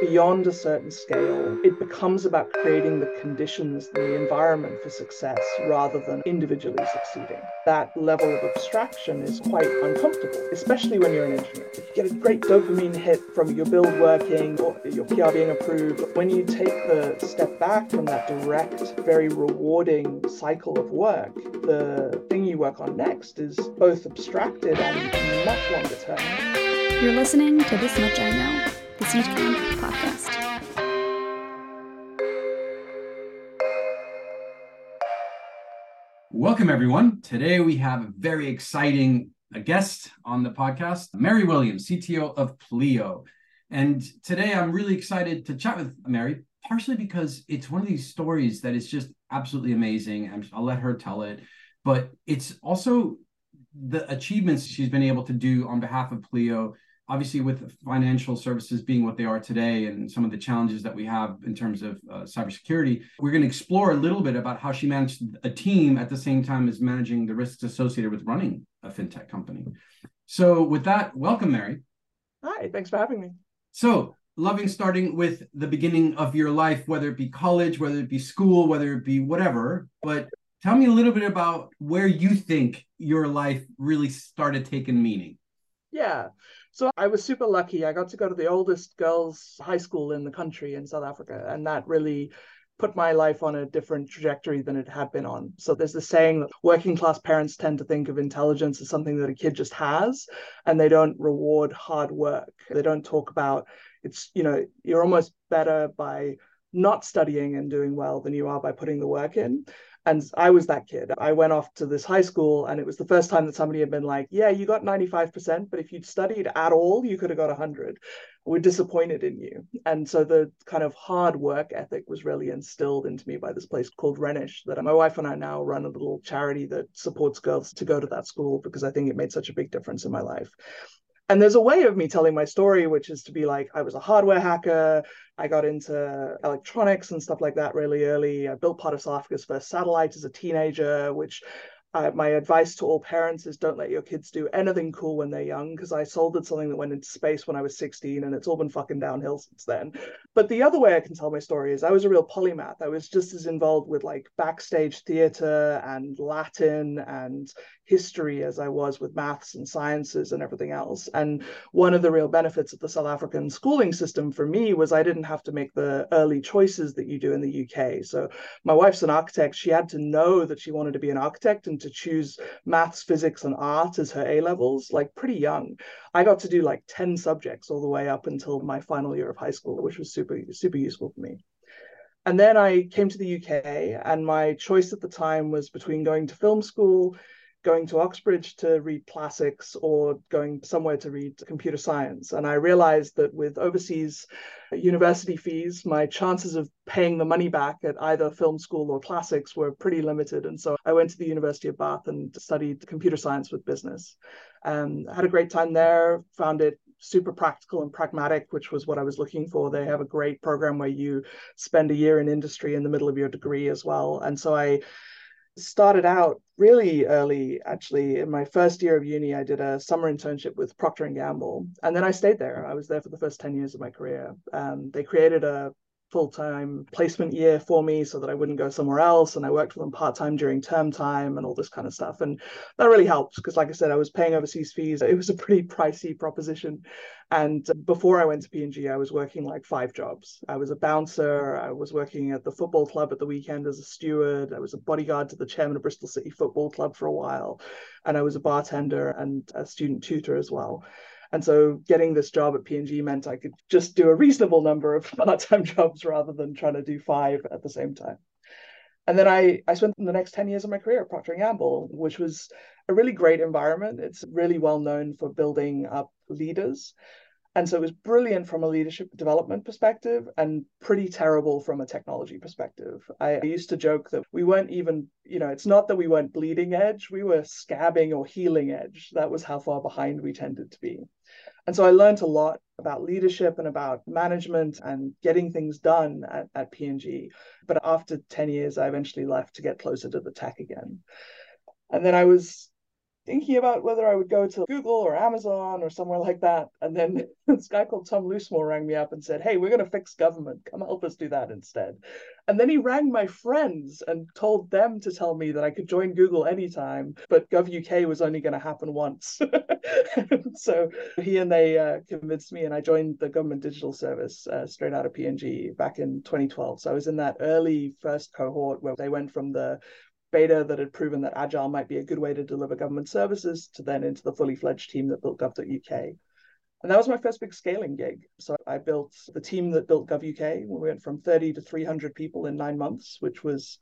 beyond a certain scale, it becomes about creating the conditions, the environment for success rather than individually succeeding. That level of abstraction is quite uncomfortable, especially when you're an engineer. You get a great dopamine hit from your build working or your PR being approved, when you take the step back from that direct, very rewarding cycle of work, the thing you work on next is both abstracted and much longer term. You're listening to This Much I Know, Seedcamp podcast. Welcome, everyone. Today we have a very exciting a guest on the podcast, Meri Williams, CTO of Pleo. And today I'm really excited to chat with Meri, partially because it's one of these stories that is just absolutely amazing. I'll let her tell it, but it's also the achievements she's been able to do on behalf of Pleo obviously with financial services being what they are today and some of the challenges that we have in terms of uh, cybersecurity, we're going to explore a little bit about how she managed a team at the same time as managing the risks associated with running a fintech company. So, with that, welcome, Meri. Hi, thanks for having me. So, loving starting with the beginning of your life, whether it be college, whether it be school, whether it be whatever. But tell me a little bit about where you think your life really started taking meaning. Yeah. So I was super lucky. I got to go to the oldest girls' high school in the country in South Africa, and that really put my life on a different trajectory than it had been on. So there's this saying that working class parents tend to think of intelligence as something that a kid just has, and they don't reward hard work. They don't talk about it's, you know, you're almost better by not studying and doing well than you are by putting the work in. And I was that kid. I went off to this high school, and it was the first time that somebody had been like, Yeah, you got 95%, but if you'd studied at all, you could have got 100. We're disappointed in you. And so the kind of hard work ethic was really instilled into me by this place called Rhenish that my wife and I now run a little charity that supports girls to go to that school because I think it made such a big difference in my life. And there's a way of me telling my story, which is to be like, I was a hardware hacker. I got into electronics and stuff like that really early. I built part of South Africa's first satellite as a teenager, which uh, my advice to all parents is don't let your kids do anything cool when they're young because I soldered something that went into space when I was 16 and it's all been fucking downhill since then. But the other way I can tell my story is I was a real polymath. I was just as involved with like backstage theater and Latin and history as I was with maths and sciences and everything else. And one of the real benefits of the South African schooling system for me was I didn't have to make the early choices that you do in the UK. So my wife's an architect. She had to know that she wanted to be an architect and to choose maths, physics, and art as her A levels, like pretty young. I got to do like 10 subjects all the way up until my final year of high school, which was super, super useful for me. And then I came to the UK, and my choice at the time was between going to film school going to Oxbridge to read classics or going somewhere to read computer science. And I realized that with overseas university fees, my chances of paying the money back at either film school or classics were pretty limited. And so I went to the University of Bath and studied computer science with business. Um, had a great time there, found it super practical and pragmatic, which was what I was looking for. They have a great program where you spend a year in industry in the middle of your degree as well. And so I started out really early actually. In my first year of uni i did a summer internship with procter and gamble and then i stayed there. I was there for the first 10 years of my career. Um, they created a full-time placement year for me so that I wouldn't go somewhere else and I worked for them part-time during term time and all this kind of stuff and that really helped because like I said I was paying overseas fees. It was a pretty pricey proposition and before I went to P&G I was working like five jobs. I was a bouncer I was working at the football club at the weekend as a steward I was a bodyguard to the chairman of Bristol City Football Club for a while and I was a bartender and a student tutor as well and so getting this job at P&G meant I could just do a reasonable number of part-time jobs rather than trying to do five at the same time. And then I, I spent the next 10 years of my career at Procter & Gamble, which was a really great environment. It's really well known for building up leaders. And so it was brilliant from a leadership development perspective and pretty terrible from a technology perspective. I used to joke that we weren't even, you know, it's not that we weren't bleeding edge, we were scabbing or healing edge. That was how far behind we tended to be. And so I learned a lot about leadership and about management and getting things done at, at P&G. But after 10 years, I eventually left to get closer to the tech again. And then I was thinking about whether I would go to Google or Amazon or somewhere like that. And then this guy called Tom Loosemore rang me up and said, Hey, we're going to fix government. Come help us do that instead. And then he rang my friends and told them to tell me that I could join Google anytime, but GovUK was only going to happen once. so he and they uh, convinced me, and I joined the Government Digital Service uh, straight out of P&G back in 2012. So I was in that early first cohort where they went from the beta that had proven that agile might be a good way to deliver government services to then into the fully fledged team that built gov.uk and that was my first big scaling gig. So i built the team that built gov.uk we went from 30 to 300 people in nine months which was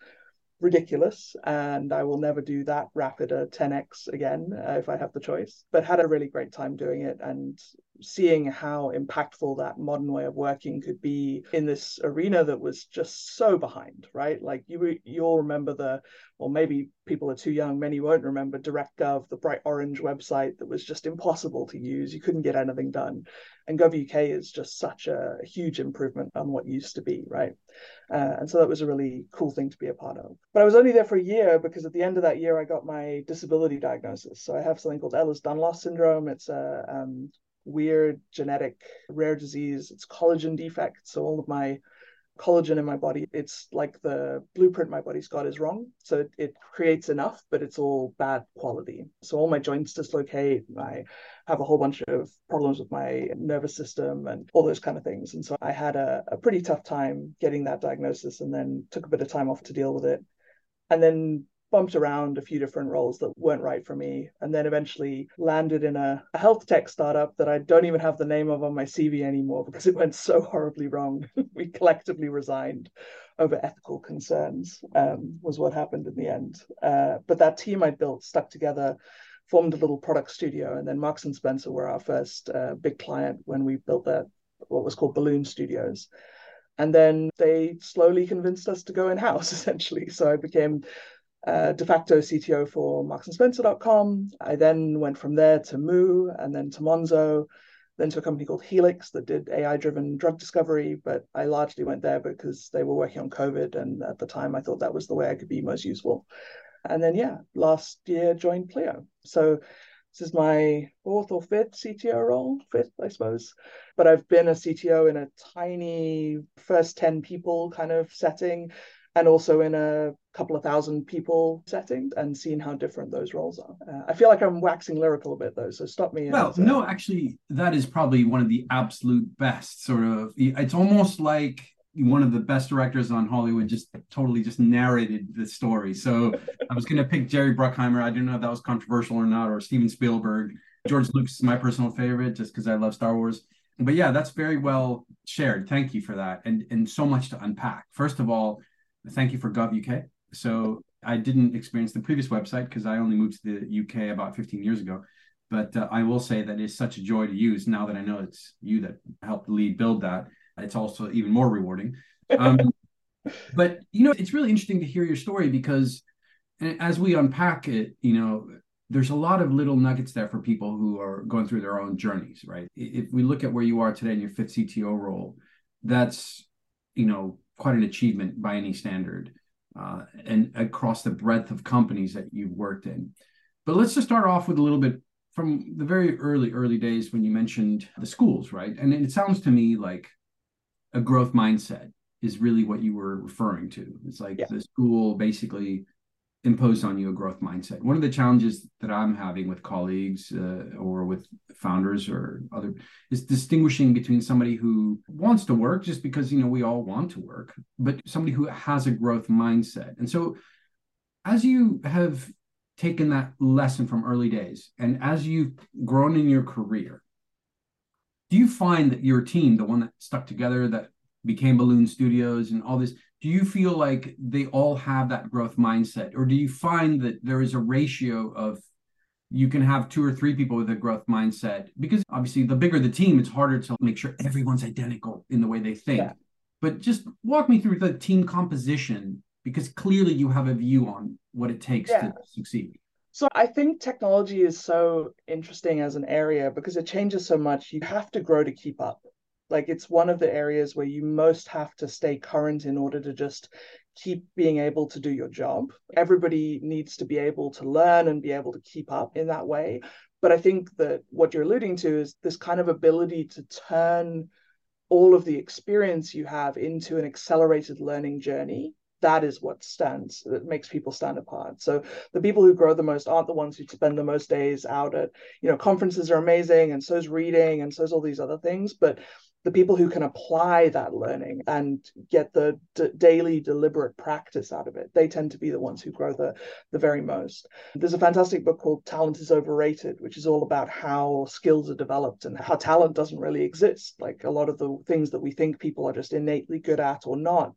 ridiculous. And I will never do that rapid a 10x again uh, if I have the choice. But had a really great time doing it. And seeing how impactful that modern way of working could be in this arena that was just so behind, right? Like you you all remember the or maybe people are too young, many won't remember DirectGov, the bright orange website that was just impossible to use. You couldn't get anything done. And GovUK is just such a huge improvement on what used to be, right? Uh, and so that was a really cool thing to be a part of. But I was only there for a year because at the end of that year, I got my disability diagnosis. So I have something called Ehlers-Danlos syndrome. It's a um, weird genetic rare disease. It's collagen defect. So all of my collagen in my body, it's like the blueprint my body's got is wrong. So it, it creates enough, but it's all bad quality. So all my joints dislocate. I have a whole bunch of problems with my nervous system and all those kind of things. And so I had a, a pretty tough time getting that diagnosis and then took a bit of time off to deal with it. And then bumped around a few different roles that weren't right for me, and then eventually landed in a, a, health tech startup that I don't even have the name of on my CV anymore because it went so horribly wrong. we collectively resigned over ethical concerns, um, was what happened in the end. Uh, but that team I built stuck together. Formed a little product studio, and then Marks and Spencer were our first uh, big client when we built that what was called Balloon Studios. And then they slowly convinced us to go in house, essentially. So I became uh, de facto CTO for marksandSpencer.com. I then went from there to Moo and then to Monzo, then to a company called Healx that did AI driven drug discovery. But I largely went there because they were working on COVID. And at the time, I thought that was the way I could be most useful. And then, yeah, last year joined Pleo. So this is my fourth or fifth CTO role, fifth, I suppose. But I've been a CTO in a tiny first 10 people kind of setting and also in a couple of thousand people setting and seeing how different those roles are. Uh, I feel like I'm waxing lyrical a bit though, so stop me. Well, and, uh, no, actually, that is probably one of the absolute best sort of. It's almost like one of the best directors on Hollywood just totally just narrated the story. So I was going to pick Jerry Bruckheimer. I didn't know if that was controversial or not, or Steven Spielberg. George Lucas is my personal favorite just because I love Star Wars. But yeah, that's very well shared. Thank you for that, and and so much to unpack. First of all thank you for GovUK. So I didn't experience the previous website because I only moved to the UK about 15 years ago. But uh, I will say that it's such a joy to use now that I know it's you that helped lead build that. It's also even more rewarding. Um, but you know, it's really interesting to hear your story because as we unpack it, you know, there's a lot of little nuggets there for people who are going through their own journeys, right? If we look at where you are today in your fifth CTO role, that's you know quite an achievement by any standard uh, and across the breadth of companies that you've worked in. But let's just start off with a little bit from the very early, early days when you mentioned the schools, right? And it sounds to me like a growth mindset is really what you were referring to. It's like yeah. the school basically imposed on you a growth mindset. One of the challenges that I'm having with colleagues uh, or with founders or other is distinguishing between somebody who wants to work just because you know we all want to work, but somebody who has a growth mindset. And so as you have taken that lesson from early days and as you've grown in your career, do you find that your team, the one that stuck together, that became Balloon Studios and all this, do you feel like they all have that growth mindset or do you find that there is a ratio of you can have two or three people with a growth mindset because obviously the bigger the team it's harder to make sure everyone's identical in the way they think yeah. but just walk me through the team composition because clearly you have a view on what it takes yeah. to succeed so I think technology is so interesting as an area because it changes so much. You have to grow to keep up like it's one of the areas where you most have to stay current in order to just keep being able to do your job. Everybody needs to be able to learn and be able to keep up in that way. But I think that what you're alluding to is this kind of ability to turn all of the experience you have into an accelerated learning journey that is what stands that makes people stand apart. So the people who grow the most aren't the ones who spend the most days out at you know conferences are amazing and so is reading and so is all these other things but the people who can apply that learning and get the d- daily deliberate practice out of it they tend to be the ones who grow the the very most. There's a fantastic book called talent is overrated which is all about how skills are developed and how talent doesn't really exist. Like a lot of the things that we think people are just innately good at or not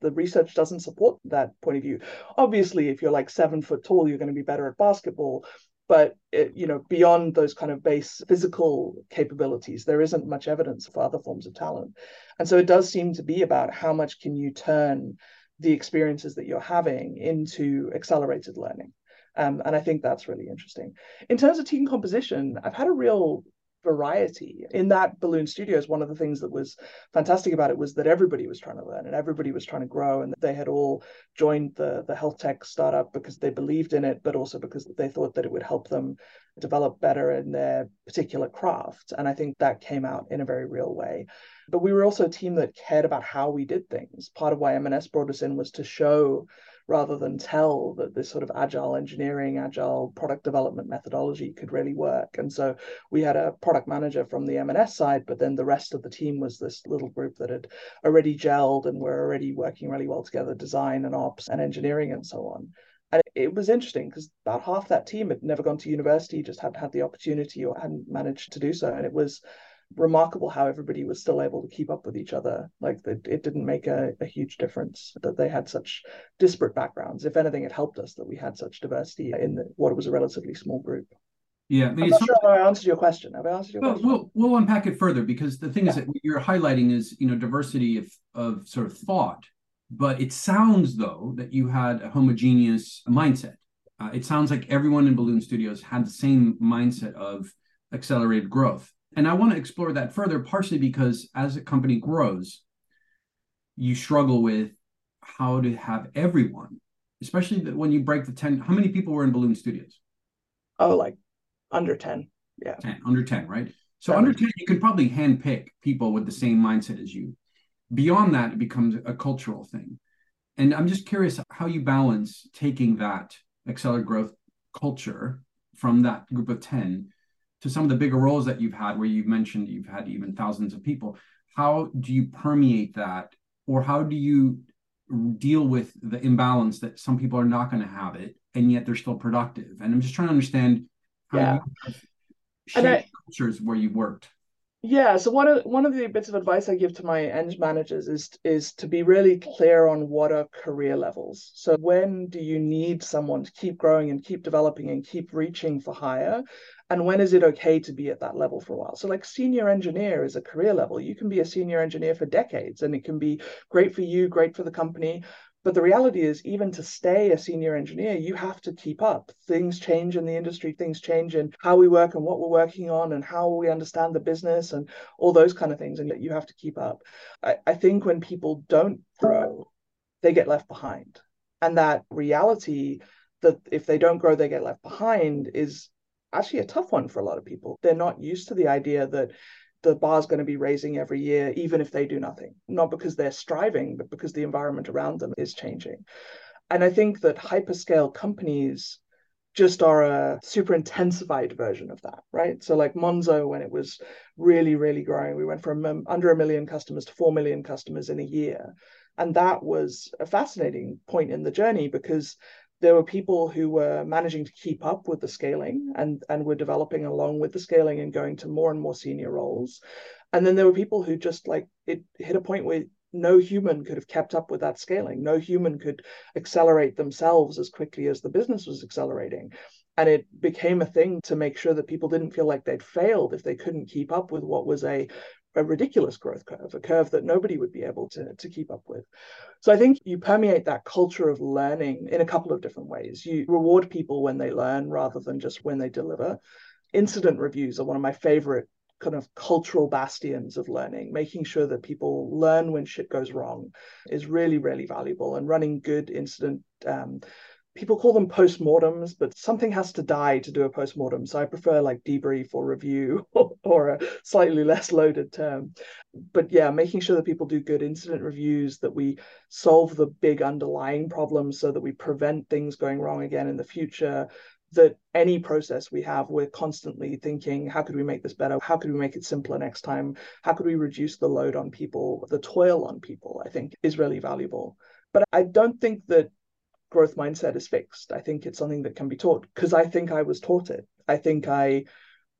the research doesn't support that point of view. Obviously if you're like seven foot tall you're going to be better at basketball but it, you know beyond those kind of base physical capabilities there isn't much evidence for other forms of talent. And so it does seem to be about how much can you turn the experiences that you're having into accelerated learning. Um, and i think that's really interesting. In terms of team composition i've had a real variety. In that balloon studios one of the things that was fantastic about it was that everybody was trying to learn and everybody was trying to grow and they had all joined the the health tech startup because they believed in it but also because they thought that it would help them develop better in their particular craft. And i think that came out in a very real way. But we were also a team that cared about how we did things. Part of why m&s brought us in was to show rather than tell that this sort of agile engineering, agile product development methodology could really work. And so we had a product manager from the M&S side, but then the rest of the team was this little group that had already gelled and were already working really well together, design and ops and engineering and so on. And it was interesting because about half that team had never gone to university, just hadn't had the opportunity or hadn't managed to do so. And it was remarkable how everybody was still able to keep up with each other. Like it, it didn't make a, a, huge difference that they had such disparate backgrounds. If anything, it helped us that we had such diversity in the, what was a relatively small group. Yeah, I'm not sure if I answered your question. Have I answered your well, question? We'll we'll unpack it further because the thing yeah. is that you're highlighting is you know diversity of of sort of thought, but it sounds though that you had a homogeneous mindset. Uh, it sounds like everyone in Balloon Studios had the same mindset of accelerated growth and I want to explore that further, partially because as a company grows, you struggle with how to have everyone, especially when you break the 10. How many people were in Balloon Studios? Oh, like under 10. Yeah. 10, under 10, right? So under 10, you can probably handpick people with the same mindset as you. Beyond that, it becomes a cultural thing. And I'm just curious how you balance taking that accelerated growth culture from that group of 10 to some of the bigger roles that you've had where you've mentioned you've had even thousands of people how do you permeate that? Or how do you deal with the imbalance that some people are not going to have it and yet they're still productive? And i'm just trying to understand how yeah. you shape cultures where you worked yeah, so one of one of the bits of advice I give to my eng managers is is to be really clear on what are career levels. So when do you need someone to keep growing and keep developing and keep reaching for higher? And when is it okay to be at that level for a while? So like senior engineer is a career level. You can be a senior engineer for decades and it can be great for you, great for the company. But the reality is, even to stay a senior engineer, you have to keep up. Things change in the industry, things change in how we work and what we're working on and how we understand the business and all those kind of things. And you have to keep up. I, I think when people don't grow, they get left behind. And that reality that if they don't grow, they get left behind is actually a tough one for a lot of people. They're not used to the idea that the bar is going to be raising every year, even if they do nothing, not because they're striving, but because the environment around them is changing. And I think that hyperscale companies just are a super intensified version of that, right? So, like Monzo, when it was really, really growing, we went from under a million customers to 4 million customers in a year. And that was a fascinating point in the journey because there were people who were managing to keep up with the scaling and and were developing along with the scaling and going to more and more senior roles. And then there were people who just like it hit a point where no human could have kept up with that scaling. No human could accelerate themselves as quickly as the business was accelerating. And it became a thing to make sure that people didn't feel like they'd failed if they couldn't keep up with what was a a ridiculous growth curve, a curve that nobody would be able to, to keep up with. So I think you permeate that culture of learning in a couple of different ways. You reward people when they learn rather than just when they deliver. Incident reviews are one of my favorite kind of cultural bastions of learning, making sure that people learn when shit goes wrong is really, really valuable. And running good incident um, people call them postmortems, but something has to die to do a postmortem. So I prefer like debrief or review or, a slightly less loaded term. But yeah, making sure that people do good incident reviews, that we solve the big underlying problems so that we prevent things going wrong again in the future. That any process we have, we're constantly thinking, how could we make this better? How could we make it simpler next time? How could we reduce the load on people, the toil on people? I think is really valuable. But I don't think that growth mindset is fixed. I think it's something that can be taught because I think I was taught it. I think I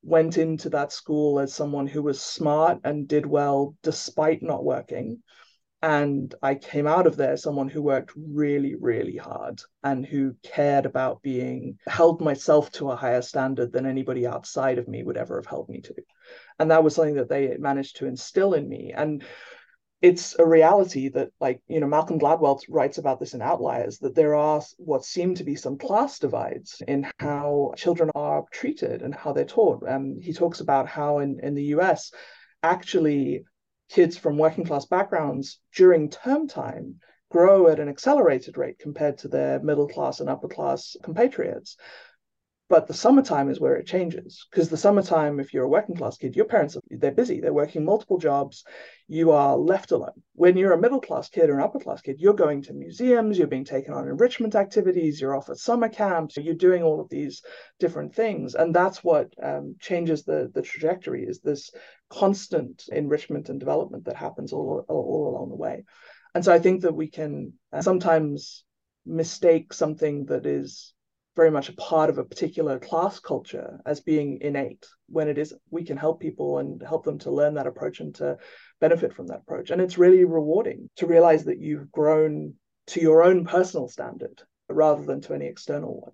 went into that school as someone who was smart and did well despite not working. And I came out of there someone who worked really, really hard and who cared about being held myself to a higher standard than anybody outside of me would ever have held me to. And that was something that they managed to instill in me. And it's a reality that like you know malcolm gladwell writes about this in outliers that there are what seem to be some class divides in how children are treated and how they're taught. Um, he talks about how in, in the us actually kids from working class backgrounds during term time grow at an accelerated rate compared to their middle class and upper class compatriots but the summertime is where it changes because the summertime, if you're a working class kid, your parents they're busy, they're working multiple jobs, you are left alone. When you're a middle class kid or an upper class kid, you're going to museums, you're being taken on enrichment activities, you're off at summer camps, you're doing all of these different things, and that's what um, changes the the trajectory. Is this constant enrichment and development that happens all all, all along the way, and so I think that we can uh, sometimes mistake something that is very much a part of a particular class culture as being innate. When it is we can help people and help them to learn that approach and to benefit from that approach. And it's really rewarding to realize that you've grown to your own personal standard rather than to any external one.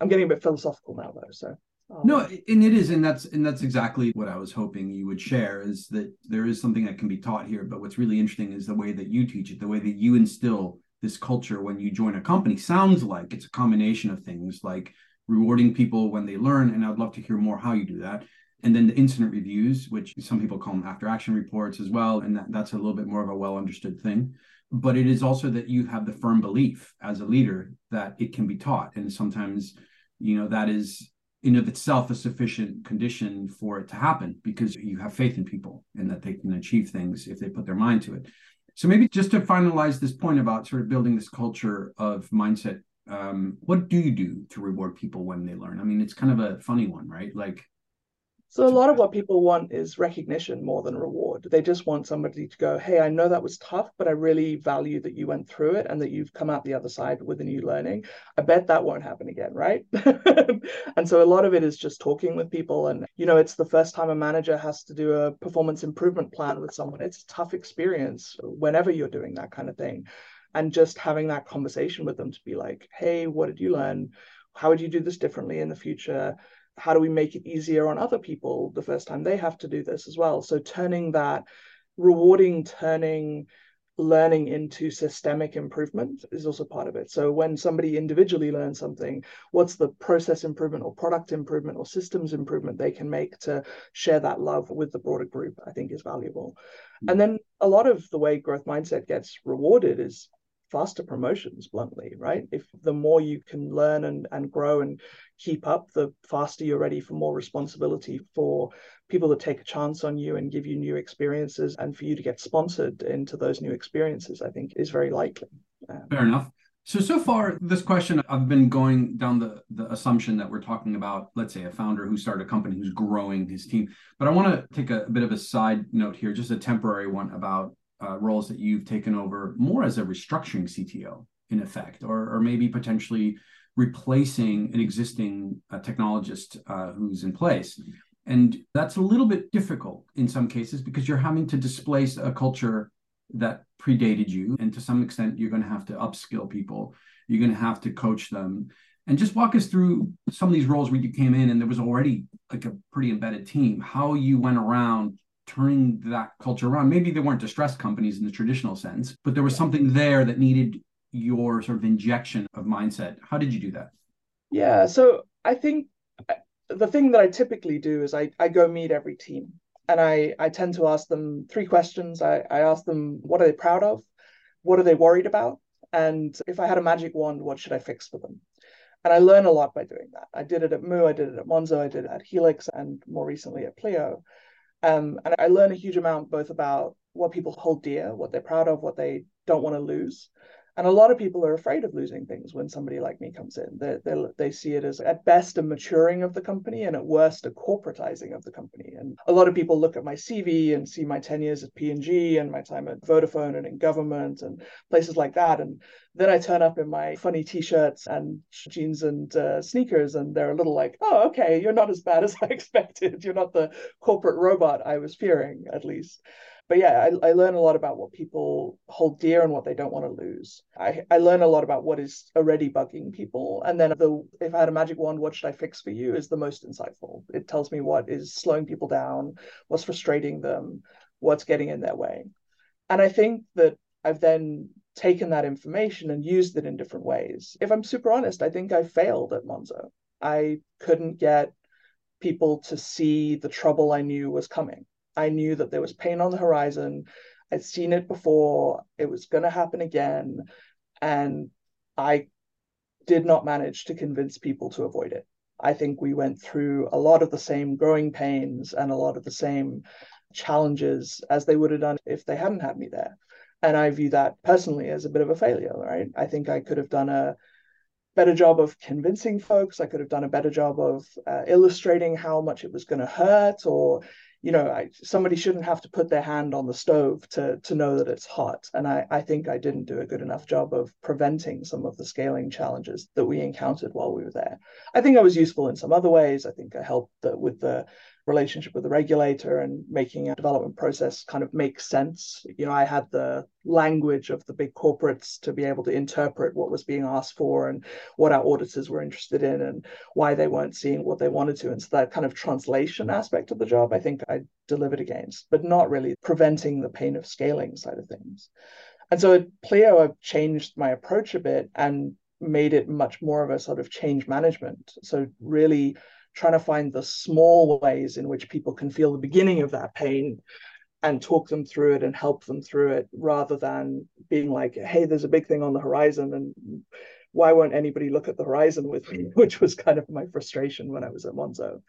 I'm getting a bit philosophical now though so um, no and it is and that's and that's exactly what i was hoping you would share is that there is something that can be taught here but what's really interesting is the way that you teach it the way that you instill this culture when you join a company sounds like it's a combination of things like rewarding people when they learn and i'd love to hear more how you do that. And then the incident reviews which some people call them after action reports as well and that, that's a little bit more of a well understood thing. But it is also that you have the firm belief as a leader that it can be taught. And sometimes you know that is in of itself a sufficient condition for it to happen because you have faith in people and that they can achieve things if they put their mind to it so maybe just to finalize this point about sort of building this culture of mindset, um, what do you do to reward people when they learn? I mean, it's kind of a funny one, right? Like so a lot of what people want is recognition more than reward. They just want somebody to go, "Hey, I know that was tough, but I really value that you went through it and that you've come out the other side with a new learning." I bet that won't happen again, right? and so a lot of it is just talking with people and you know, it's the first time a manager has to do a performance improvement plan with someone. It's a tough experience whenever you're doing that kind of thing. And just having that conversation with them to be like, "Hey, what did you learn? How would you do this differently in the future?" How do we make it easier on other people the first time they have to do this as well? So turning that rewarding turning learning into systemic improvement is also part of it. So when somebody individually learns something what's the process improvement or product improvement or systems improvement they can make to share that love with the broader group i think is valuable. And then a lot of the way growth mindset gets rewarded is faster promotions bluntly right? If the more you can learn and, and grow and keep up the faster you're ready for more responsibility for people to take a chance on you and give you new experiences and for you to get sponsored into those new experiences i think is very likely. Um, fair enough. So so far this question i've been going down the the assumption that we're talking about let's say a founder who started a company who's growing his team. But i want to take a, a bit of a side note here just a temporary one about uh, roles that you've taken over more as a restructuring CTO in effect, or, or maybe potentially replacing an existing uh, technologist uh, who's in place. And that's a little bit difficult in some cases because you're having to displace a culture that predated you. And to some extent, you're going to have to upskill people, you're going to have to coach them. And just walk us through some of these roles where you came in and there was already like a pretty embedded team, how you went around turning that culture around. Maybe they weren't distressed companies in the traditional sense, but there was something there that needed your sort of injection of mindset. How did you do that? Yeah, so I think the thing that I typically do is I, I go meet every team And I, I tend to ask them three questions. I, I ask them, what are they proud of? What are they worried about? And if I had a magic wand, what should I fix for them? And I learn a lot by doing that. I did it at Moo, I did it at Monzo, I did it at Healx, and more recently at Pleo. Um, and I learn a huge amount both about what people hold dear, what they're proud of, what they don't want to lose, and a lot of people are afraid of losing things when somebody like me comes in. They, they, they see it as at best a maturing of the company and at worst a corporatizing of the company. And a lot of people look at my CV and see my 10 years at P&G and my time at Vodafone and in government and places like that. And then I turn up in my funny t-shirts and jeans and uh, sneakers and they're a little like, oh, okay, you're not as bad as I expected. You're not the corporate robot I was fearing, at least but yeah, I, I learn a lot about what people hold dear and what they don't want to lose. I, I learn a lot about what is already bugging people. And then the if I had a magic wand, what should I fix for you is the most insightful. It tells me what is slowing people down, what's frustrating them, what's getting in their way. And I think that I've then taken that information and used it in different ways. If I'm super honest, I think I failed at Monzo. I couldn't get people to see the trouble I knew was coming. I knew that there was pain on the horizon. I'd seen it before. It was going to happen again. And I did not manage to convince people to avoid it. I think we went through a lot of the same growing pains and a lot of the same challenges as they would have done if they hadn't had me there. And I view that personally as a bit of a failure, right? I think I could have done a better job of convincing folks. I could have done a better job of uh, illustrating how much it was going to hurt or you know, I, somebody shouldn't have to put their hand on the stove to to know that it's hot. And I, I think I didn't do a good enough job of preventing some of the scaling challenges that we encountered while we were there. I think I was useful in some other ways. I think I helped the, with the relationship with the regulator and making a development process kind of make sense. You know, I had the language of the big corporates to be able to interpret what was being asked for and what our auditors were interested in and why they weren't seeing what they wanted to. And so that kind of translation aspect of the job, I think I delivered against, but not really preventing the pain of scaling side of things. And so at Pleo, I've changed my approach a bit and made it much more of a sort of change management. So really trying to find the small ways in which people can feel the beginning of that pain and talk them through it and help them through it rather than being like, hey, there's a big thing on the horizon and why won't anybody look at the horizon with me, which was kind of my frustration when I was at Monzo.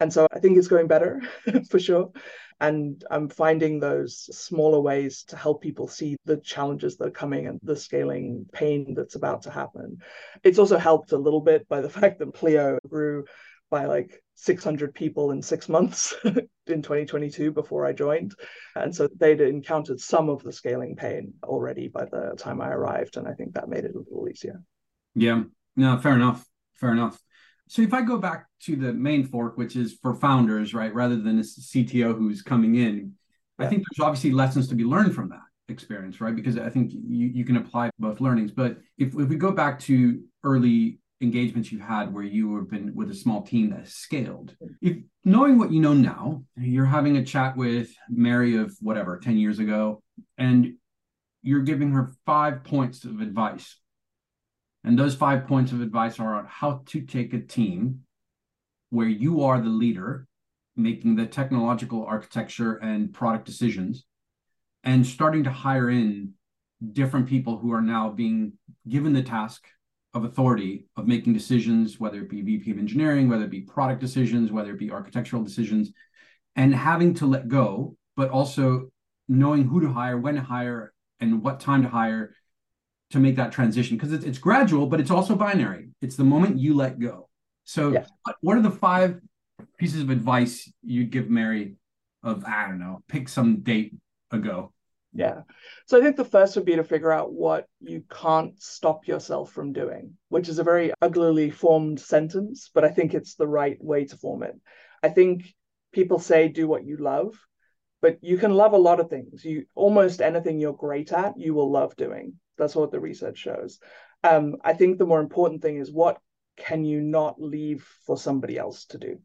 And so I think it's going better for sure. And I'm finding those smaller ways to help people see the challenges that are coming and the scaling pain that's about to happen. It's also helped a little bit by the fact that Pleo grew by like 600 people in six months in 2022 before I joined. And so they'd encountered some of the scaling pain already by the time I arrived. And I think that made it a little easier. Yeah, no, fair enough. Fair enough. So if I go back to the main fork, which is for founders, right, rather than a CTO who's coming in, yeah. I think there's obviously lessons to be learned from that experience, right? Because I think you, you can apply both learnings. But if, if we go back to early engagements you've had where you have been with a small team that has scaled. If knowing what you know now, you're having a chat with Meri of whatever 10 years ago, and you're giving her five points of advice. And those five points of advice are on how to take a team where you are the leader, making the technological architecture and product decisions, and starting to hire in different people who are now being given the task of authority of making decisions, whether it be VP of engineering, whether it be product decisions, whether it be architectural decisions, and having to let go, but also knowing who to hire, when to hire, and what time to hire to make that transition. Because it's, it's gradual, but it's also binary. It's the moment you let go. So, yeah. what, what are the five pieces of advice you'd give Meri of, I don't know, pick some date ago? Yeah. So I think the first would be to figure out what you can't stop yourself from doing, which is a very uglily formed sentence, but I think it's the right way to form it. I think people say do what you love, but you can love a lot of things. You almost anything you're great at, you will love doing. That's what the research shows. Um, I think the more important thing is what can you not leave for somebody else to do?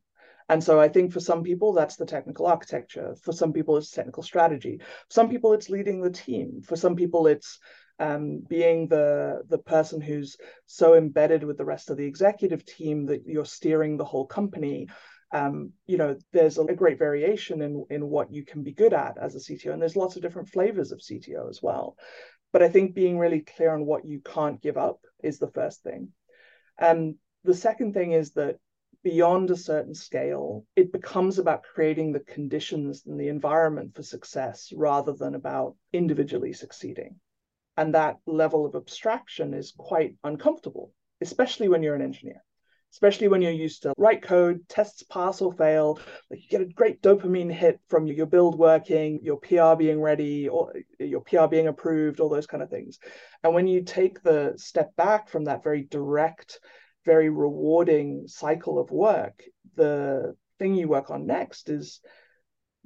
And so I think for some people, that's the technical architecture. For some people, it's technical strategy. For some people, it's leading the team. For some people, it's um, being the the person who's so embedded with the rest of the executive team that you're steering the whole company. Um, you know, there's a, great variation in in what you can be good at as a CTO, and there's lots of different flavors of CTO as well. But I think being really clear on what you can't give up is the first thing. And the second thing is that beyond a certain scale, it becomes about creating the conditions and the environment for success rather than about individually succeeding. And that level of abstraction is quite uncomfortable, especially when you're an engineer, especially when you're used to write code, tests pass or fail. Like you get a great dopamine hit from your build working, your PR being ready, or your PR being approved, all those kind of things. And when you take the step back from that very direct, very rewarding cycle of work, the thing you work on next is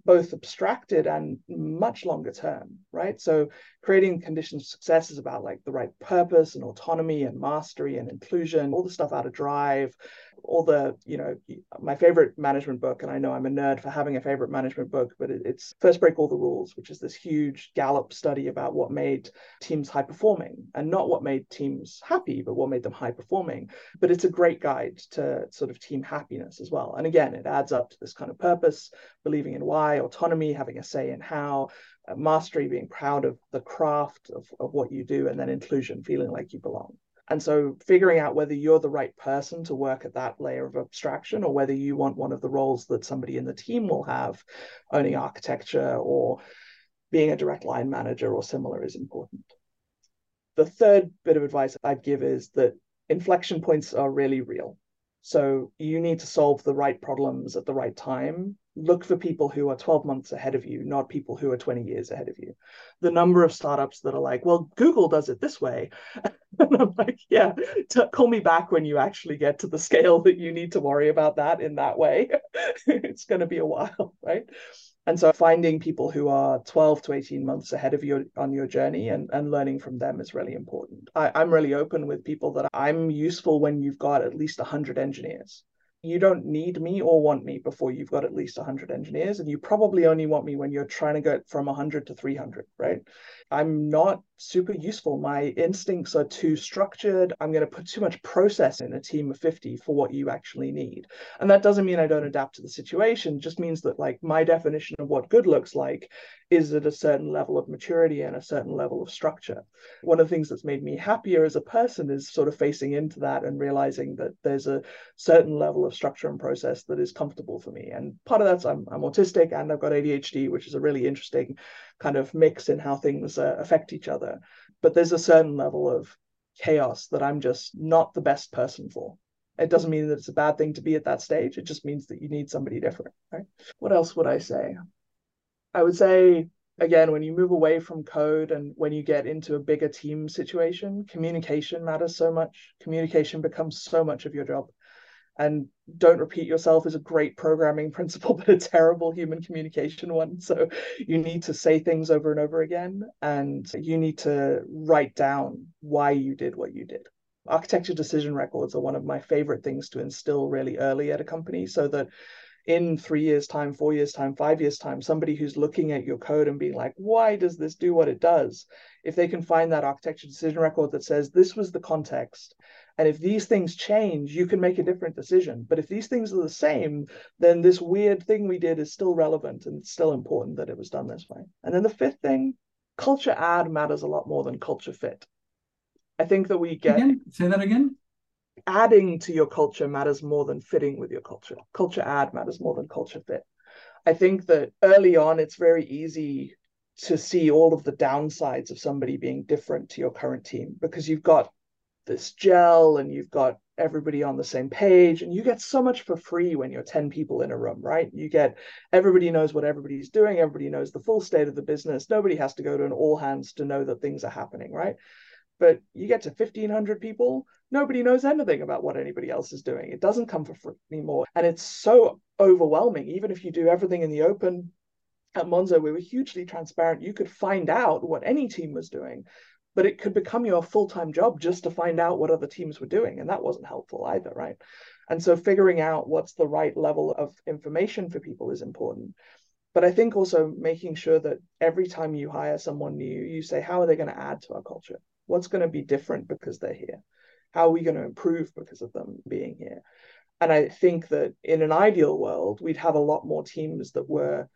both abstracted and much longer term, right? So creating conditions of success is about like the right purpose and autonomy and mastery and inclusion, all the stuff out of drive, all the you know my favorite management book and i know i'm a nerd for having a favorite management book but it's first break all the rules which is this huge gallup study about what made teams high performing and not what made teams happy but what made them high performing. But it's a great guide to sort of team happiness as well. And again it adds up to this kind of purpose believing in why autonomy having a say in how Uh, mastery being proud of the craft of, of what you do and then inclusion feeling like you belong and so figuring out whether you're the right person to work at that layer of abstraction or whether you want one of the roles that somebody in the team will have, owning architecture or being a direct line manager or similar is important. The third bit of advice I'd give is that inflection points are really real. So you need to solve the right problems at the right time. Look for people who are 12 months ahead of you, not people who are 20 years ahead of you. The number of startups that are like, well, Google does it this way. and I'm like, yeah, t- call me back when you actually get to the scale that you need to worry about that in that way. it's going to be a while, right? And so finding people who are 12 to 18 months ahead of you on your journey and, and learning from them is really important. I, I'm really open with people that I'm useful when you've got at least 100 engineers you don't need me or want me before you've got at least 100 engineers and you probably only want me when you're trying to get from 100 to 300 right? I'm not super useful. My instincts are too structured. I'm going to put too much process in a team of 50 for what you actually need. And that doesn't mean i don't adapt to the situation. Just means that like my definition of what good looks like is at a certain level of maturity and a certain level of structure. One of the things that's made me happier as a person is sort of facing into that and realizing that there's a certain level of structure and process that is comfortable for me. And part of that's I'm, I'm autistic and I've got ADHD, which is a really interesting kind of mix in how things uh, affect each other. But there's a certain level of chaos that I'm just not the best person for. It doesn't mean that it's a bad thing to be at that stage. It just means that you need somebody different. Right? What else would I say? I would say again, when you move away from code and when you get into a bigger team situation, communication matters so much. Communication becomes so much of your job and don't repeat yourself is a great programming principle but a terrible human communication one. So you need to say things over and over again and you need to write down why you did what you did. Architecture decision records are one of my favorite things to instill really early at a company so that in three years time four years time five years time somebody who's looking at your code and being like why does this do what it does? If they can find that architecture decision record that says this was the context and if these things change, you can make a different decision. But if these things are the same, then this weird thing we did is still relevant and it's still important that it was done this way. And then the fifth thing, culture add matters a lot more than culture fit. I think that we get again, say that again. Adding to your culture matters more than fitting with your culture. Culture add matters more than culture fit. I think that early on it's very easy to see all of the downsides of somebody being different to your current team because you've got this gel and you've got everybody on the same page and you get so much for free when you're 10 people in a room right? You get everybody knows what everybody's doing everybody knows the full state of the business. Nobody has to go to an all hands to know that things are happening right? But you get to 1500 people nobody knows anything about what anybody else is doing. It doesn't come for free anymore. And it's so overwhelming even if you do everything in the open. At monzo we were hugely transparent. You could find out what any team was doing but it could become your full-time job just to find out what other teams were doing and that wasn't helpful either right? And so figuring out what's the right level of information for people is important. But i think also making sure that every time you hire someone new you say how are they going to add to our culture? What's going to be different because they're here? How are we going to improve because of them being here? And I think that in an ideal world, we'd have a lot more teams that were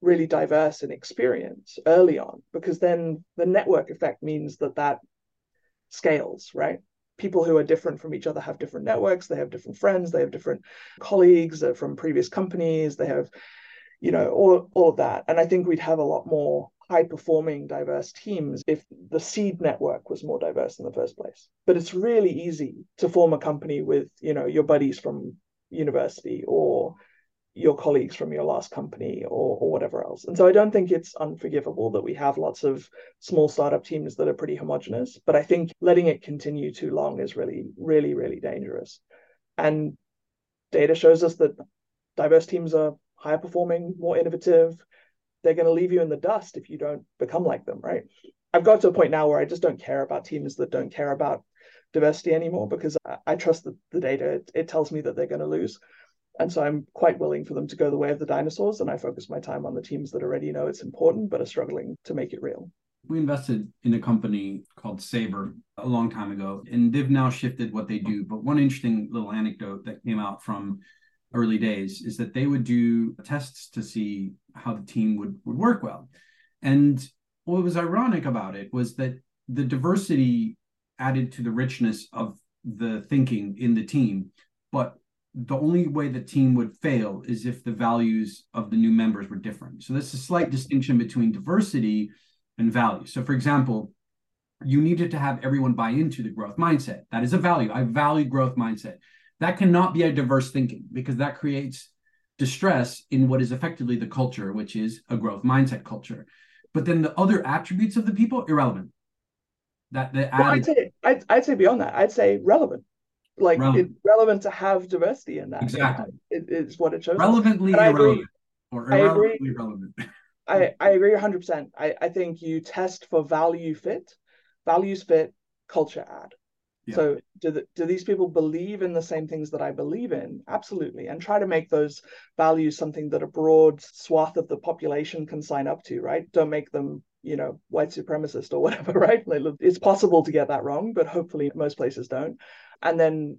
really diverse in experience early on, because then the network effect means that that scales, right? People who are different from each other have different networks, they have different friends, they have different colleagues from previous companies, they have, you know, all, all of that. And I think we'd have a lot more high performing diverse teams if the seed network was more diverse in the first place but it's really easy to form a company with you know your buddies from university or your colleagues from your last company or, or whatever else and so i don't think it's unforgivable that we have lots of small startup teams that are pretty homogenous but i think letting it continue too long is really really really dangerous and data shows us that diverse teams are higher performing more innovative they're going to leave you in the dust if you don't become like them, right? I've got to a point now where I just don't care about teams that don't care about diversity anymore because I, I trust the, the data. It, it tells me that they're going to lose. And so I'm quite willing for them to go the way of the dinosaurs. And I focus my time on the teams that already know it's important, but are struggling to make it real. We invested in a company called Saberr a long time ago, and they've now shifted what they do. But one interesting little anecdote that came out from early days is that they would do tests to see how the team would, would work well. And what was ironic about it was that the diversity added to the richness of the thinking in the team. But the only way the team would fail is if the values of the new members were different. So there's a slight distinction between diversity and value. So, for example, you needed to have everyone buy into the growth mindset. That is a value. I value growth mindset. That cannot be a diverse thinking because that creates distress in what is effectively the culture, which is a growth mindset culture. But then the other attributes of the people, irrelevant. That the well, I'd say I'd, I'd say beyond that, I'd say relevant. Like relevant. it's relevant to have diversity in that. Exactly. It, it's what it shows. Relevantly irrelevant. Or irrelevantly I agree. relevant. I, I agree 100%. I, I think you test for value fit, values fit, culture add. Yeah. So do the, do these people believe in the same things that I believe in? Absolutely. And try to make those values something that a broad swath of the population can sign up to, right? Don't make them, you know, white supremacist or whatever, right? It's possible to get that wrong, but hopefully most places don't. And then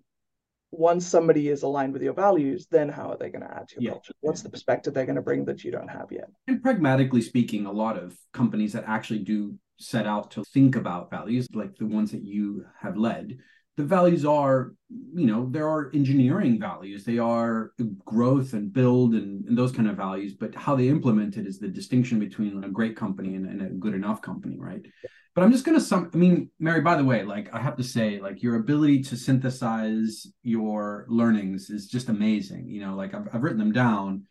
once somebody is aligned with your values, then how are they going to add to your yeah. culture? What's the perspective they're going to bring that you don't have yet? And pragmatically speaking, a lot of companies that actually do set out to think about values, like the ones that you have led, the values are, you know, there are engineering values, they are growth and build and, and those kind of values, but how they implement it is the distinction between a great company and, and a good enough company, right? But I'm just gonna sum. I mean, Meri. By the way, like I have to say, like your ability to synthesize your learnings is just amazing. You know, like I've, I've written them down,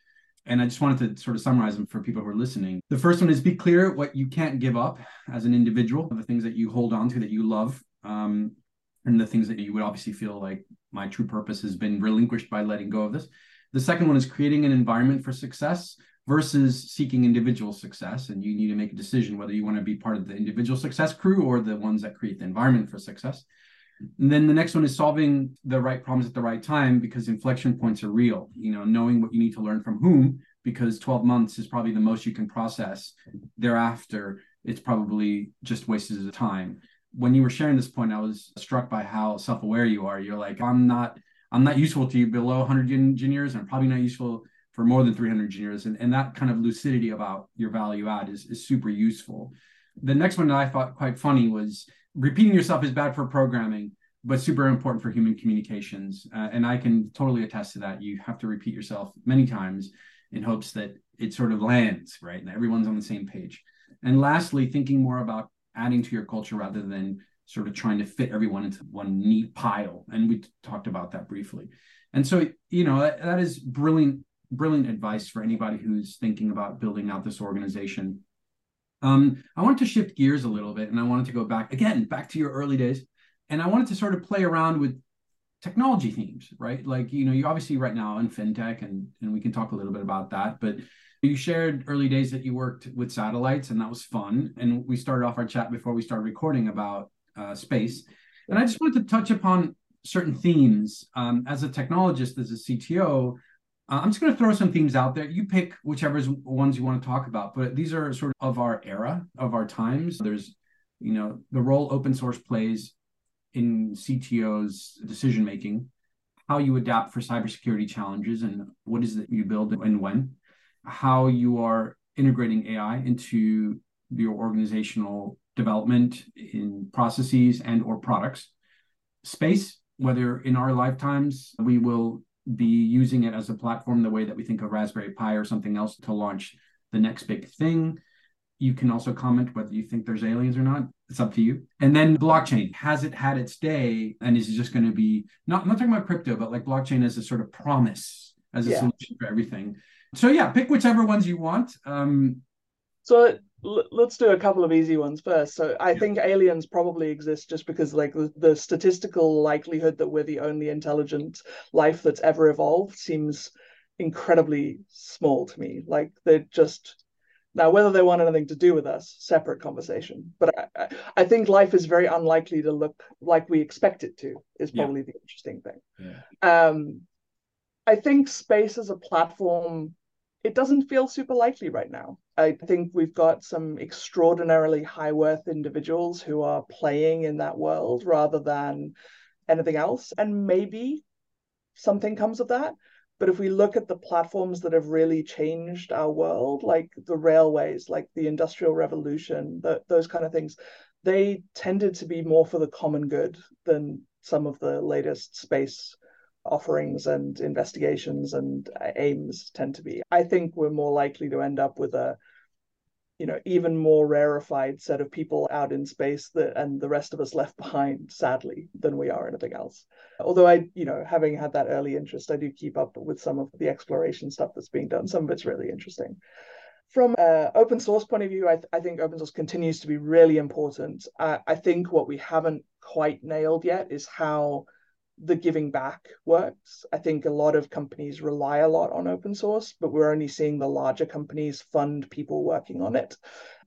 and I just wanted to sort of summarize them for people who are listening. The first one is be clear what you can't give up as an individual, the things that you hold on to that you love, um, and the things that you would obviously feel like my true purpose has been relinquished by letting go of this. The second one is creating an environment for success versus seeking individual success. And you need to make a decision whether you want to be part of the individual success crew or the ones that create the environment for success. And then the next one is solving the right problems at the right time because inflection points are real. You know, knowing what you need to learn from whom, because 12 months is probably the most you can process. Thereafter, it's probably just wasted time. When you were sharing this point, I was struck by how self-aware you are. You're like, I'm not, I'm not useful to you below 100 engineers, and I'm probably not useful for more than 300 engineers. And, and that kind of lucidity about your value add is, is super useful. The next one that I thought quite funny was repeating yourself is bad for programming, but super important for human communications. Uh, and I can totally attest to that. You have to repeat yourself many times in hopes that it sort of lands, right? And everyone's on the same page. And lastly, thinking more about adding to your culture rather than sort of trying to fit everyone into one neat pile. And we talked about that briefly. And so, you know, that, that is brilliant, brilliant advice for anybody who's thinking about building out this organization um, I wanted to shift gears a little bit and I wanted to go back again, back to your early days. And I wanted to sort of play around with technology themes, right? Like, you know, you obviously right now in fintech and, and we can talk a little bit about that, but you shared early days that you worked with satellites and that was fun. And we started off our chat before we started recording about uh, space. And I just wanted to touch upon certain themes. Um, as a technologist, as a CTO, uh, I'm just going to throw some themes out there. You pick whichever ones you want to talk about, but these are sort of of our era, of our times. There's, you know, the role open source plays in CTO's decision making, how you adapt for cybersecurity challenges and what is it you build and when, how you are integrating AI into your organizational development in processes and or products, space, whether in our lifetimes we will be using it as a platform the way that we think of Raspberry Pi or something else to launch the next big thing. You can also comment whether you think there's aliens or not. It's up to you. And then blockchain has it had its day, and is it just going to be not I'm not talking about crypto, but like blockchain as a sort of promise as a yeah. solution for everything. So yeah, pick whichever ones you want. Um, so let's do a couple of easy ones first. So I yeah. think aliens probably exist just because like the, the statistical likelihood that we're the only intelligent life that's ever evolved seems incredibly small to me. Like they're just now, whether they want anything to do with us, separate conversation. But I, I think life is very unlikely to look like we expect it to, is probably yeah. the interesting thing. Yeah. Um, I think space as a platform, it doesn't feel super likely right now. I think we've got some extraordinarily high worth individuals who are playing in that world rather than anything else. And maybe something comes of that. But if we look at the platforms that have really changed our world, like the railways, like the Industrial Revolution, the, those kind of things, they tended to be more for the common good than some of the latest space offerings and investigations and aims tend to be. I think we're more likely to end up with a you know even more rarefied set of people out in space that and the rest of us left behind sadly than we are anything else. Although i you know having had that early interest i do keep up with some of the exploration stuff that's being done. Some of it's really interesting. From an open source point of view I, th- I think open source continues to be really important. Uh, i think what we haven't quite nailed yet is how the giving back works. I think a lot of companies rely a lot on open source, but we're only seeing the larger companies fund people working on it.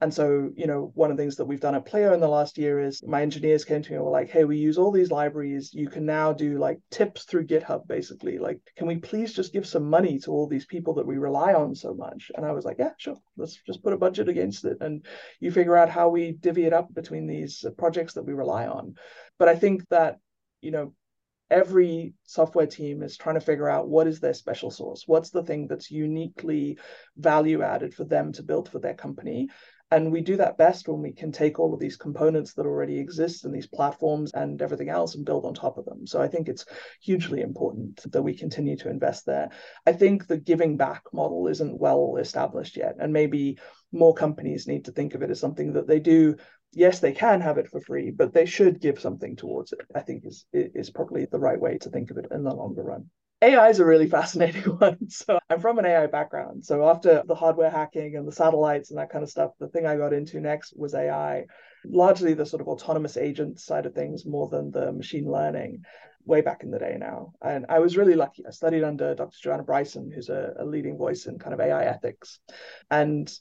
And so, you know, one of the things that we've done at Pleo in the last year is my engineers came to me and were like, hey, we use all these libraries. You can now do like tips through GitHub, basically. Like, can we please just give some money to all these people that we rely on so much? And I was like, yeah, sure. Let's just put a budget against it. And you figure out how we divvy it up between these projects that we rely on. But I think that, you know, every software team is trying to figure out what is their special source what's the thing that's uniquely value added for them to build for their company and we do that best when we can take all of these components that already exist and these platforms and everything else and build on top of them. So I think it's hugely important that we continue to invest there. I think the giving back model isn't well established yet. And maybe more companies need to think of it as something that they do yes, they can have it for free, but they should give something towards it. I think is is probably the right way to think of it in the longer run. AI is a really fascinating one. So I'm from an AI background. So after the hardware hacking and the satellites and that kind of stuff, the thing I got into next was AI, largely the sort of autonomous agent side of things more than the machine learning way back in the day now. And I was really lucky. I studied under Dr. Joanna Bryson, who's a, a leading voice in kind of AI ethics. And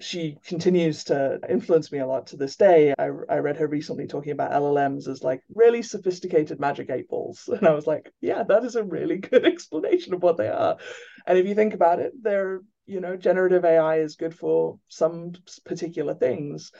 she continues to influence me a lot to this day. I, I read her recently talking about LLMs as like really sophisticated magic eight balls. And I was like, yeah, that is a really good explanation of what they are. And if you think about it, they're, you know, generative AI is good for some particular things.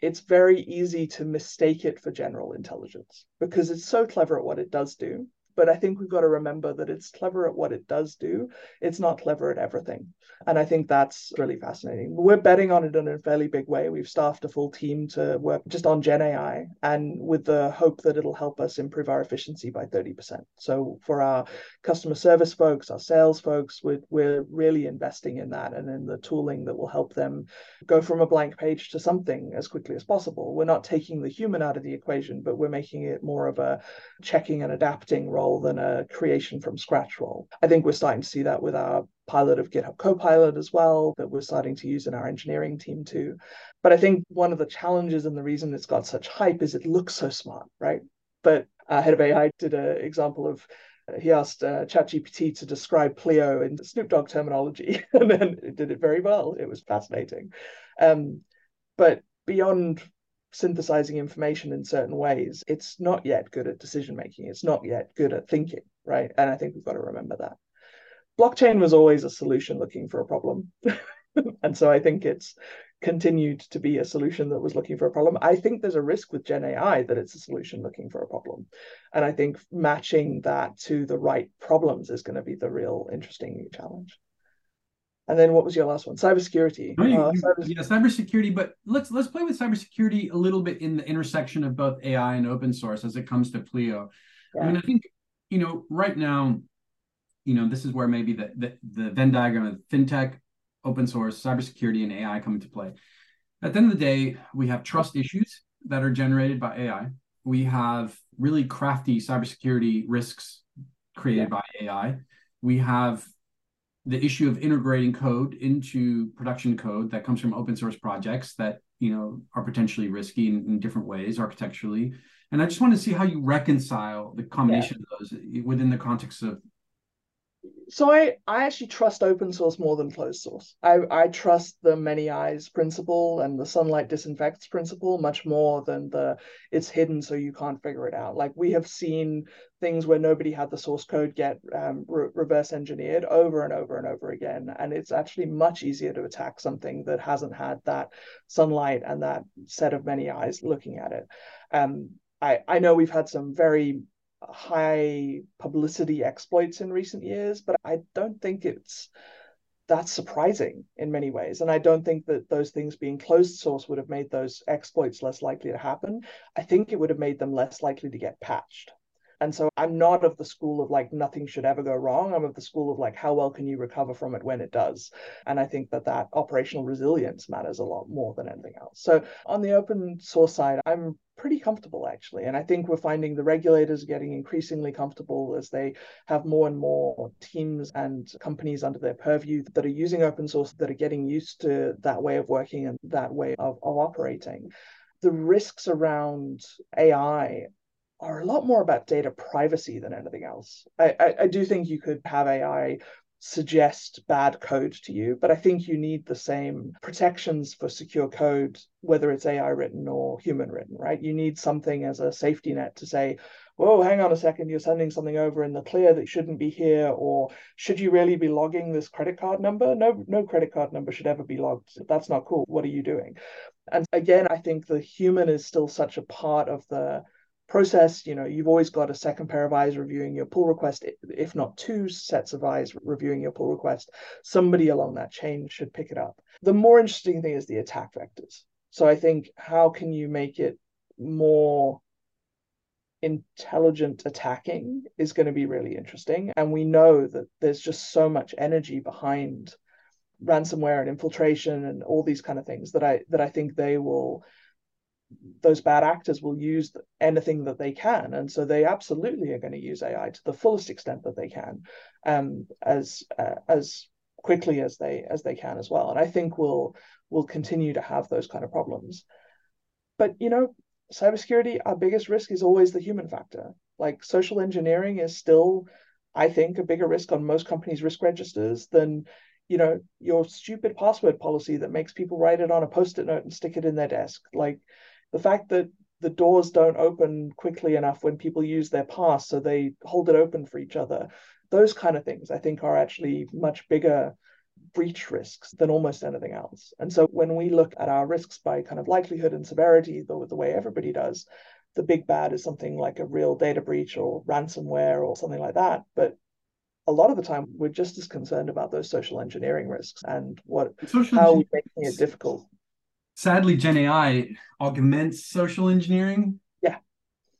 It's very easy to mistake it for general intelligence because it's so clever at what it does do. But I think we've got to remember that it's clever at what it does do. It's not clever at everything. And I think that's really fascinating. We're betting on it in a fairly big way. We've staffed a full team to work just on Gen AI and with the hope that it'll help us improve our efficiency by 30%. So for our customer service folks, our sales folks, we're, we're really investing in that and in the tooling that will help them go from a blank page to something as quickly as possible. We're not taking the human out of the equation, but we're making it more of a checking and adapting role than a creation from scratch role. I think we're starting to see that with our pilot of GitHub Copilot as well, that we're starting to use in our engineering team too. But I think one of the challenges and the reason it's got such hype is it looks so smart, right? But our head of AI did an example of he asked uh, ChatGPT to describe Pleo in Snoop Dogg terminology, and then it did it very well. It was fascinating. Um, but beyond synthesizing information in certain ways, it's not yet good at decision making. It's not yet good at thinking, right? And I think we've got to remember that blockchain was always a solution looking for a problem. and so I think it's continued to be a solution that was looking for a problem. I think there's a risk with Gen AI that it's a solution looking for a problem. And I think matching that to the right problems is going to be the real interesting challenge. And then what was your last one? Cybersecurity. Oh, uh, cyber... Yeah, cybersecurity. But let's let's play with cybersecurity a little bit in the intersection of both AI and open source as it comes to Pleo. Yeah. I mean, I think you know right now, you know, this is where maybe the the, the Venn diagram of fintech, open source, cybersecurity, and AI come into play. At the end of the day, we have trust issues that are generated by AI. We have really crafty cybersecurity risks created yeah. by AI. We have the issue of integrating code into production code that comes from open source projects that you know are potentially risky in, in different ways architecturally and i just want to see how you reconcile the combination yeah. of those eh, within the context of so I, I actually trust open source more than closed source. I, I trust the many eyes principle and the sunlight disinfects principle much more than the it's hidden so you can't figure it out. Like we have seen things where nobody had the source code get um, re- reverse engineered over and over and over again. And it's actually much easier to attack something that hasn't had that sunlight and that set of many eyes looking at it. Um, I, I know we've had some very high publicity exploits in recent years, but I don't think it's that's surprising in many ways. And I don't think that those things being closed source would have made those exploits less likely to happen. I think it would have made them less likely to get patched. And so I'm not of the school of like nothing should ever go wrong. I'm of the school of like how well can you recover from it when it does. And I think that that operational resilience matters a lot more than anything else. So on the open source side, I'm pretty comfortable actually. And I think we're finding the regulators getting increasingly comfortable as they have more and more teams and companies under their purview that are using open source that are getting used to that way of working and that way of, of operating the risks around AI are a lot more about data privacy than anything else. I, I, I, do think you could have AI suggest bad code to you, but I think you need the same protections for secure code, whether it's AI written or human written, right? You need something as a safety net to say, whoa, hang on a second, you're sending something over in the clear that shouldn't be here, or should you really be logging this credit card number? No, no credit card number should ever be logged. That's not cool. What are you doing? And again, I think the human is still such a part of the process, you know, you've always got a second pair of eyes reviewing your pull request, if not two sets of eyes reviewing your pull request. Somebody along that chain should pick it up. The more interesting thing is the attack vectors. So I think how can you make it more intelligent attacking is going to be really interesting. And we know that there's just so much energy behind ransomware and infiltration and all these kind of things that I that I think they will those bad actors will use anything that they can, and so they absolutely are going to use AI to the fullest extent that they can, um, as uh, as quickly as they as they can as well. And I think we'll we'll continue to have those kind of problems. But you know, cybersecurity, our biggest risk is always the human factor. Like social engineering is still, I think, a bigger risk on most companies' risk registers than you know your stupid password policy that makes people write it on a post-it note and stick it in their desk like the fact that the doors don't open quickly enough when people use their pass, so they hold it open for each other. Those kind of things, I think, are actually much bigger breach risks than almost anything else. And so when we look at our risks by kind of likelihood and severity, the, the way everybody does, the big bad is something like a real data breach or ransomware or something like that. But a lot of the time, we're just as concerned about those social engineering risks and what social how we're making it difficult sadly, Gen AI augments social engineering. Yeah.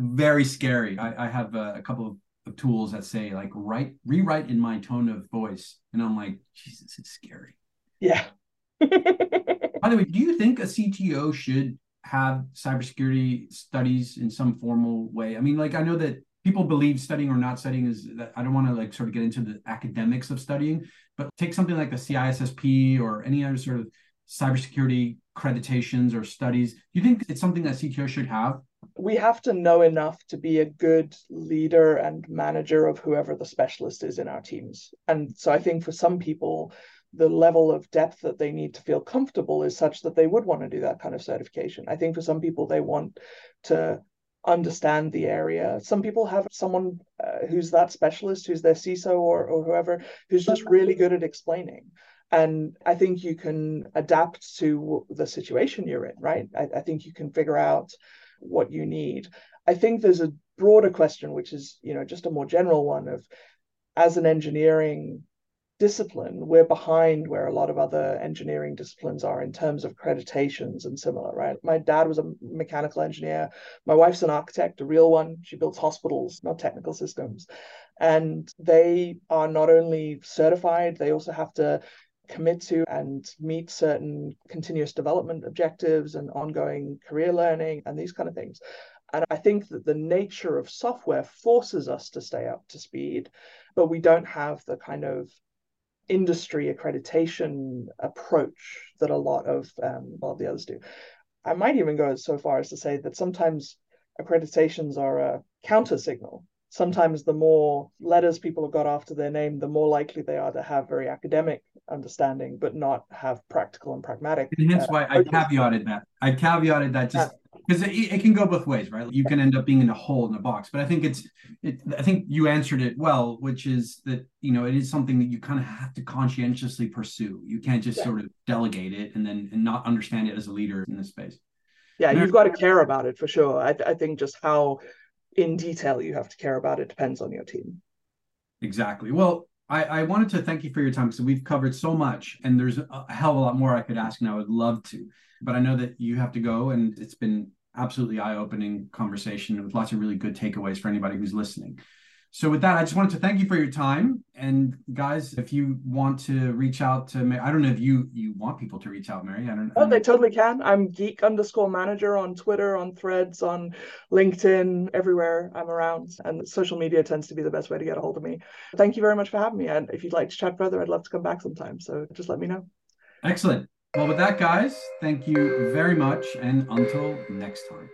Very scary. I, I have a, a couple of, of, tools that say like write rewrite in my tone of voice, and I'm like, Jesus, it's scary. Yeah. By the way, do you think a CTO should have cybersecurity studies in some formal way? I mean, like I know that people believe studying or not studying is that I don't want to like sort of get into the academics of studying, but take something like the CISSP or any other sort of cybersecurity accreditations or studies? Do you think it's something that CTO should have? We have to know enough to be a good leader and manager of whoever the specialist is in our teams. And so I think for some people, the level of depth that they need to feel comfortable is such that they would want to do that kind of certification. I think for some people, they want to understand the area. Some people have someone uh, who's that specialist, who's their CISO or, or whoever, who's just really good at explaining And I think you can adapt to the situation you're in, right? I, I think you can figure out what you need. I think there's a broader question, which is, you know, just a more general one of as an engineering discipline, we're behind where a lot of other engineering disciplines are in terms of accreditations and similar, right? My dad was a mechanical engineer. My wife's an architect, a real one. She builds hospitals, not technical systems. And they are not only certified, they also have to commit to and meet certain continuous development objectives and ongoing career learning and these kind of things. And I think that the nature of software forces us to stay up to speed, but we don't have the kind of industry accreditation approach that a lot of um, of the others do. I might even go so far as to say that sometimes accreditations are a counter signal. Sometimes the more letters people have got after their name, the more likely they are to have very academic understanding, but not have practical and pragmatic. And hence uh, why I caveated that. I caveated that just because it, it, can go both ways, right? You can end up being in a hole in a box, but I think it's, it, I think you answered it well, which is that you know it is something that you kind of have to conscientiously pursue. You can't just yeah. sort of delegate it and then and not understand it as a leader in this space. Yeah, you've got to care about it for sure. I, I think just how in detail you have to care about it depends on your team. Exactly. Well, I, I wanted to thank you for your time because we've covered so much and there's a hell of a lot more I could ask and I would love to. But I know that you have to go and it's been absolutely eye-opening conversation with lots of really good takeaways for anybody who's listening. So with that, I just wanted to thank you for your time. And guys, if you want to reach out to me, I don't know if you you want people to reach out, Meri. I don't. Know. Oh, they totally can. I'm geek underscore manager on Twitter, on Threads, on LinkedIn, everywhere I'm around. And social media tends to be the best way to get a hold of me. Thank you very much for having me. And if you'd like to chat further, I'd love to come back sometime. So just let me know. Excellent. Well, with that, guys, thank you very much. And until next time.